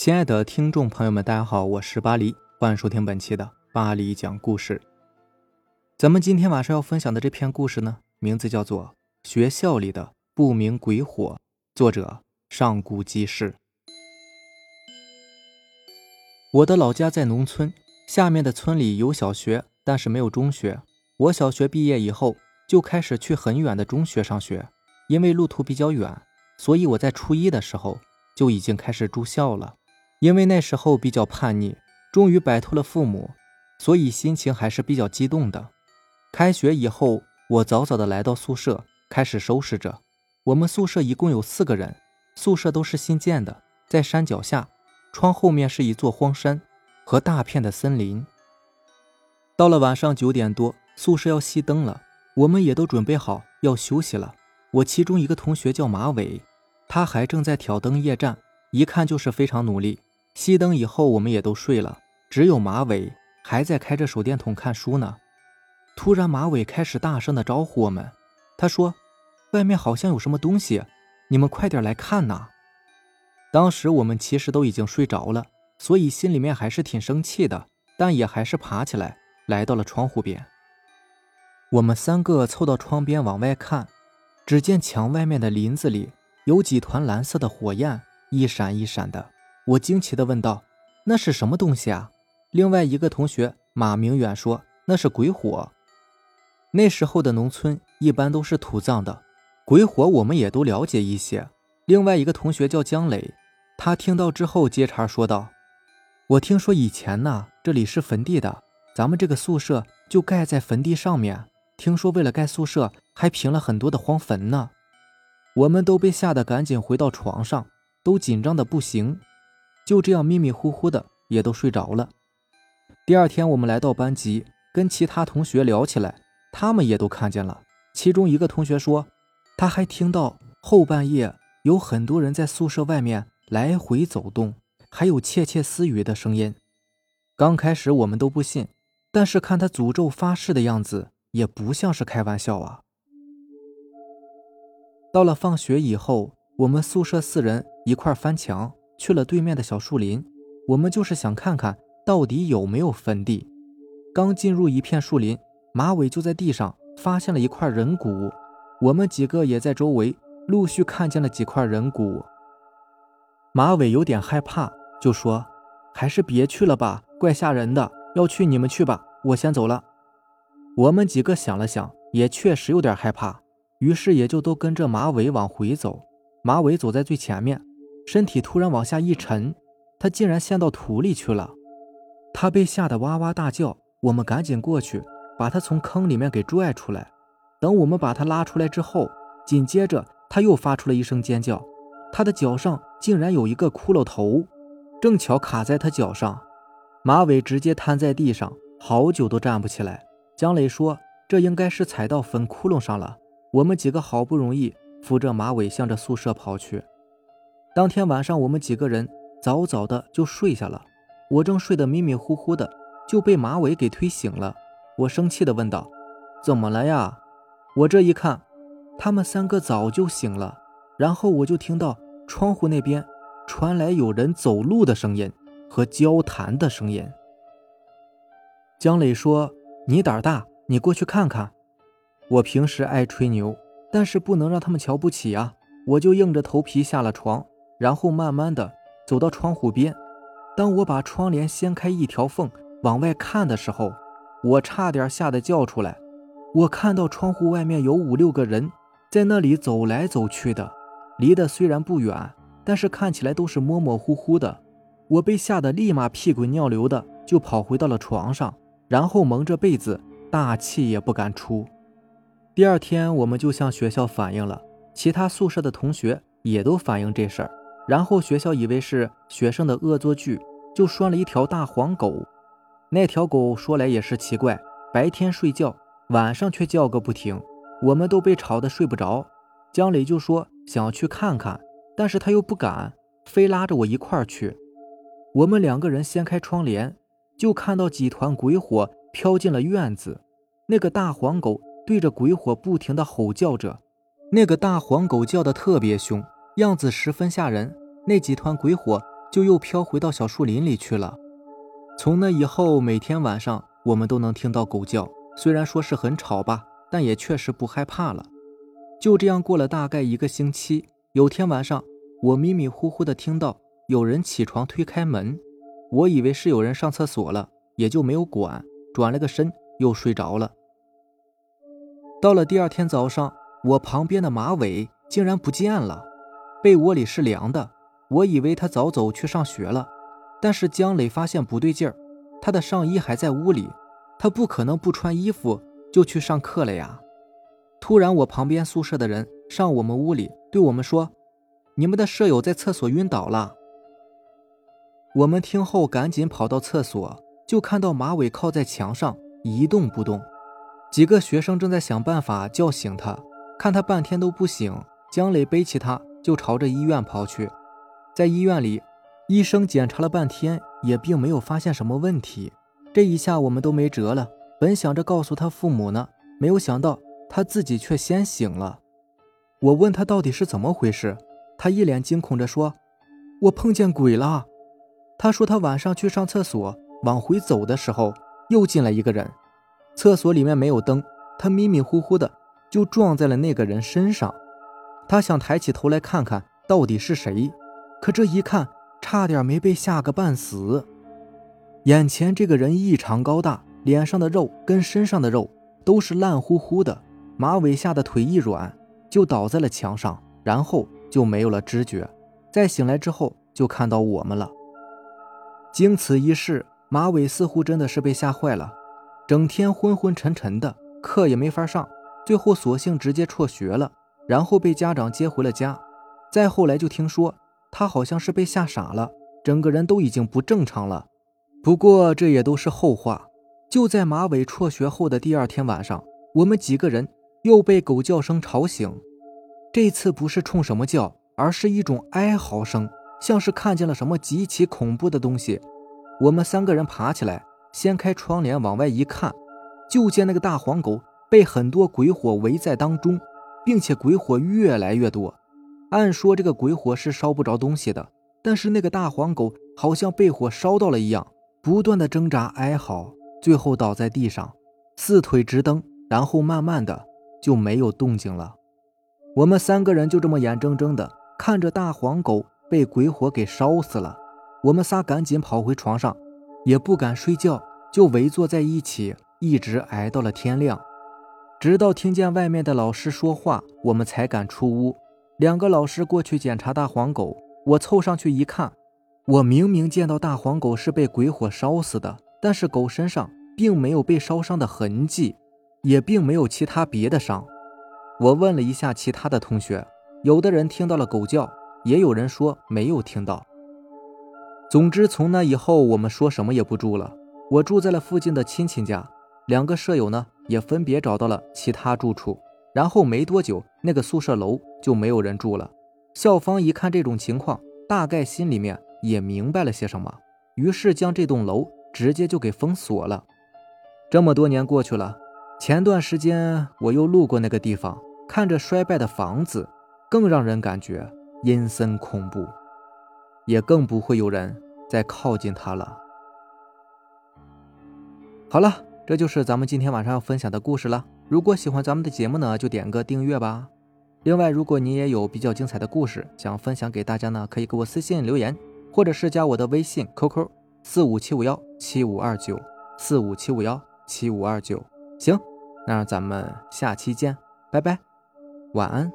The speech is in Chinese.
亲爱的听众朋友们，大家好，我是巴黎，欢迎收听本期的巴黎讲故事。咱们今天晚上要分享的这篇故事呢，名字叫做《学校里的不明鬼火》，作者上古记事。我的老家在农村，下面的村里有小学，但是没有中学。我小学毕业以后，就开始去很远的中学上学，因为路途比较远，所以我在初一的时候就已经开始住校了。因为那时候比较叛逆，终于摆脱了父母，所以心情还是比较激动的。开学以后，我早早的来到宿舍，开始收拾着。我们宿舍一共有四个人，宿舍都是新建的，在山脚下，窗后面是一座荒山和大片的森林。到了晚上九点多，宿舍要熄灯了，我们也都准备好要休息了。我其中一个同学叫马伟，他还正在挑灯夜战，一看就是非常努力。熄灯以后，我们也都睡了，只有马伟还在开着手电筒看书呢。突然，马伟开始大声的招呼我们，他说：“外面好像有什么东西，你们快点来看呐！”当时我们其实都已经睡着了，所以心里面还是挺生气的，但也还是爬起来来到了窗户边。我们三个凑到窗边往外看，只见墙外面的林子里有几团蓝色的火焰，一闪一闪的。我惊奇地问道：“那是什么东西啊？”另外一个同学马明远说：“那是鬼火。”那时候的农村一般都是土葬的，鬼火我们也都了解一些。另外一个同学叫姜磊，他听到之后接茬说道：“我听说以前呢，这里是坟地的，咱们这个宿舍就盖在坟地上面。听说为了盖宿舍，还平了很多的荒坟呢。”我们都被吓得赶紧回到床上，都紧张的不行。就这样迷迷糊糊的也都睡着了。第二天，我们来到班级，跟其他同学聊起来，他们也都看见了。其中一个同学说，他还听到后半夜有很多人在宿舍外面来回走动，还有窃窃私语的声音。刚开始我们都不信，但是看他诅咒发誓的样子，也不像是开玩笑啊。到了放学以后，我们宿舍四人一块翻墙。去了对面的小树林，我们就是想看看到底有没有坟地。刚进入一片树林，马伟就在地上发现了一块人骨，我们几个也在周围陆续看见了几块人骨。马伟有点害怕，就说：“还是别去了吧，怪吓人的。要去你们去吧，我先走了。”我们几个想了想，也确实有点害怕，于是也就都跟着马伟往回走。马伟走在最前面。身体突然往下一沉，他竟然陷到土里去了。他被吓得哇哇大叫，我们赶紧过去把他从坑里面给拽出来。等我们把他拉出来之后，紧接着他又发出了一声尖叫，他的脚上竟然有一个骷髅头，正巧卡在他脚上。马尾直接瘫在地上，好久都站不起来。姜磊说：“这应该是踩到坟窟窿上了。”我们几个好不容易扶着马尾向着宿舍跑去。当天晚上，我们几个人早早的就睡下了。我正睡得迷迷糊糊的，就被马伟给推醒了。我生气的问道：“怎么了呀？”我这一看，他们三个早就醒了。然后我就听到窗户那边传来有人走路的声音和交谈的声音。江磊说：“你胆大，你过去看看。”我平时爱吹牛，但是不能让他们瞧不起啊！我就硬着头皮下了床。然后慢慢的走到窗户边，当我把窗帘掀开一条缝往外看的时候，我差点吓得叫出来。我看到窗户外面有五六个人在那里走来走去的，离得虽然不远，但是看起来都是模模糊糊的。我被吓得立马屁滚尿流的就跑回到了床上，然后蒙着被子，大气也不敢出。第二天我们就向学校反映了，其他宿舍的同学也都反映这事儿。然后学校以为是学生的恶作剧，就拴了一条大黄狗。那条狗说来也是奇怪，白天睡觉，晚上却叫个不停。我们都被吵得睡不着。江磊就说想去看看，但是他又不敢，非拉着我一块儿去。我们两个人掀开窗帘，就看到几团鬼火飘进了院子。那个大黄狗对着鬼火不停地吼叫着，那个大黄狗叫得特别凶。样子十分吓人，那几团鬼火就又飘回到小树林里去了。从那以后，每天晚上我们都能听到狗叫，虽然说是很吵吧，但也确实不害怕了。就这样过了大概一个星期，有天晚上，我迷迷糊糊的听到有人起床推开门，我以为是有人上厕所了，也就没有管，转了个身又睡着了。到了第二天早上，我旁边的马尾竟然不见了，被窝里是凉的，我以为他早走去上学了。但是姜磊发现不对劲儿，他的上衣还在屋里，他不可能不穿衣服就去上课了呀。突然，我旁边宿舍的人上我们屋里对我们说：“你们的舍友在厕所晕倒了。”我们听后赶紧跑到厕所，就看到马尾靠在墙上一动不动。几个学生正在想办法叫醒他，看他半天都不醒，姜磊背起他就朝着医院跑去，在医院里。医生检查了半天，也并没有发现什么问题。这一下我们都没辙了。本想着告诉他父母呢，没有想到他自己却先醒了。我问他到底是怎么回事，他一脸惊恐着说：“我碰见鬼了。”他说他晚上去上厕所，往回走的时候又进来一个人。厕所里面没有灯，他迷迷糊糊的就撞在了那个人身上。他想抬起头来看看到底是谁，可这一看。差点没被吓个半死。眼前这个人异常高大，脸上的肉跟身上的肉都是烂乎乎的，马尾吓得腿一软就倒在了墙上，然后就没有了知觉。再醒来之后就看到我们了。经此一事，马尾似乎真的是被吓坏了，整天昏昏沉沉的，课也没法上，最后索性直接辍学了，然后被家长接回了家。再后来就听说。他好像是被吓傻了，整个人都已经不正常了。不过这也都是后话。就在马尾辍学后的第二天晚上，我们几个人又被狗叫声吵醒。这次不是冲什么叫，而是一种哀嚎声，像是看见了什么极其恐怖的东西。我们三个人爬起来，掀开窗帘往外一看，就见那个大黄狗被很多鬼火围在当中，并且鬼火越来越多。按说这个鬼火是烧不着东西的，但是那个大黄狗好像被火烧到了一样，不断的挣扎哀嚎，最后倒在地上，四腿直蹬，然后慢慢的就没有动静了。我们三个人就这么眼睁睁的看着大黄狗被鬼火给烧死了。我们仨赶紧跑回床上，也不敢睡觉，就围坐在一起，一直挨到了天亮，直到听见外面的老师说话，我们才敢出屋。两个老师过去检查大黄狗，我凑上去一看，我明明见到大黄狗是被鬼火烧死的，但是狗身上并没有被烧伤的痕迹，也并没有其他别的伤。我问了一下其他的同学，有的人听到了狗叫，也有人说没有听到。总之，从那以后，我们说什么也不住了。我住在了附近的亲戚家，两个舍友呢也分别找到了其他住处。然后没多久，那个宿舍楼就没有人住了。校方一看这种情况，大概心里面也明白了些什么，于是将这栋楼直接就给封锁了。这么多年过去了，前段时间我又路过那个地方，看着衰败的房子，更让人感觉阴森恐怖，也更不会有人再靠近它了。好了，这就是咱们今天晚上要分享的故事了。如果喜欢咱们的节目呢，就点个订阅吧。另外，如果你也有比较精彩的故事想分享给大家呢，可以给我私信留言，或者是加我的微信 QQ 四五七五幺七五二九四五七五幺七五二九。行，那咱们下期见，拜拜，晚安。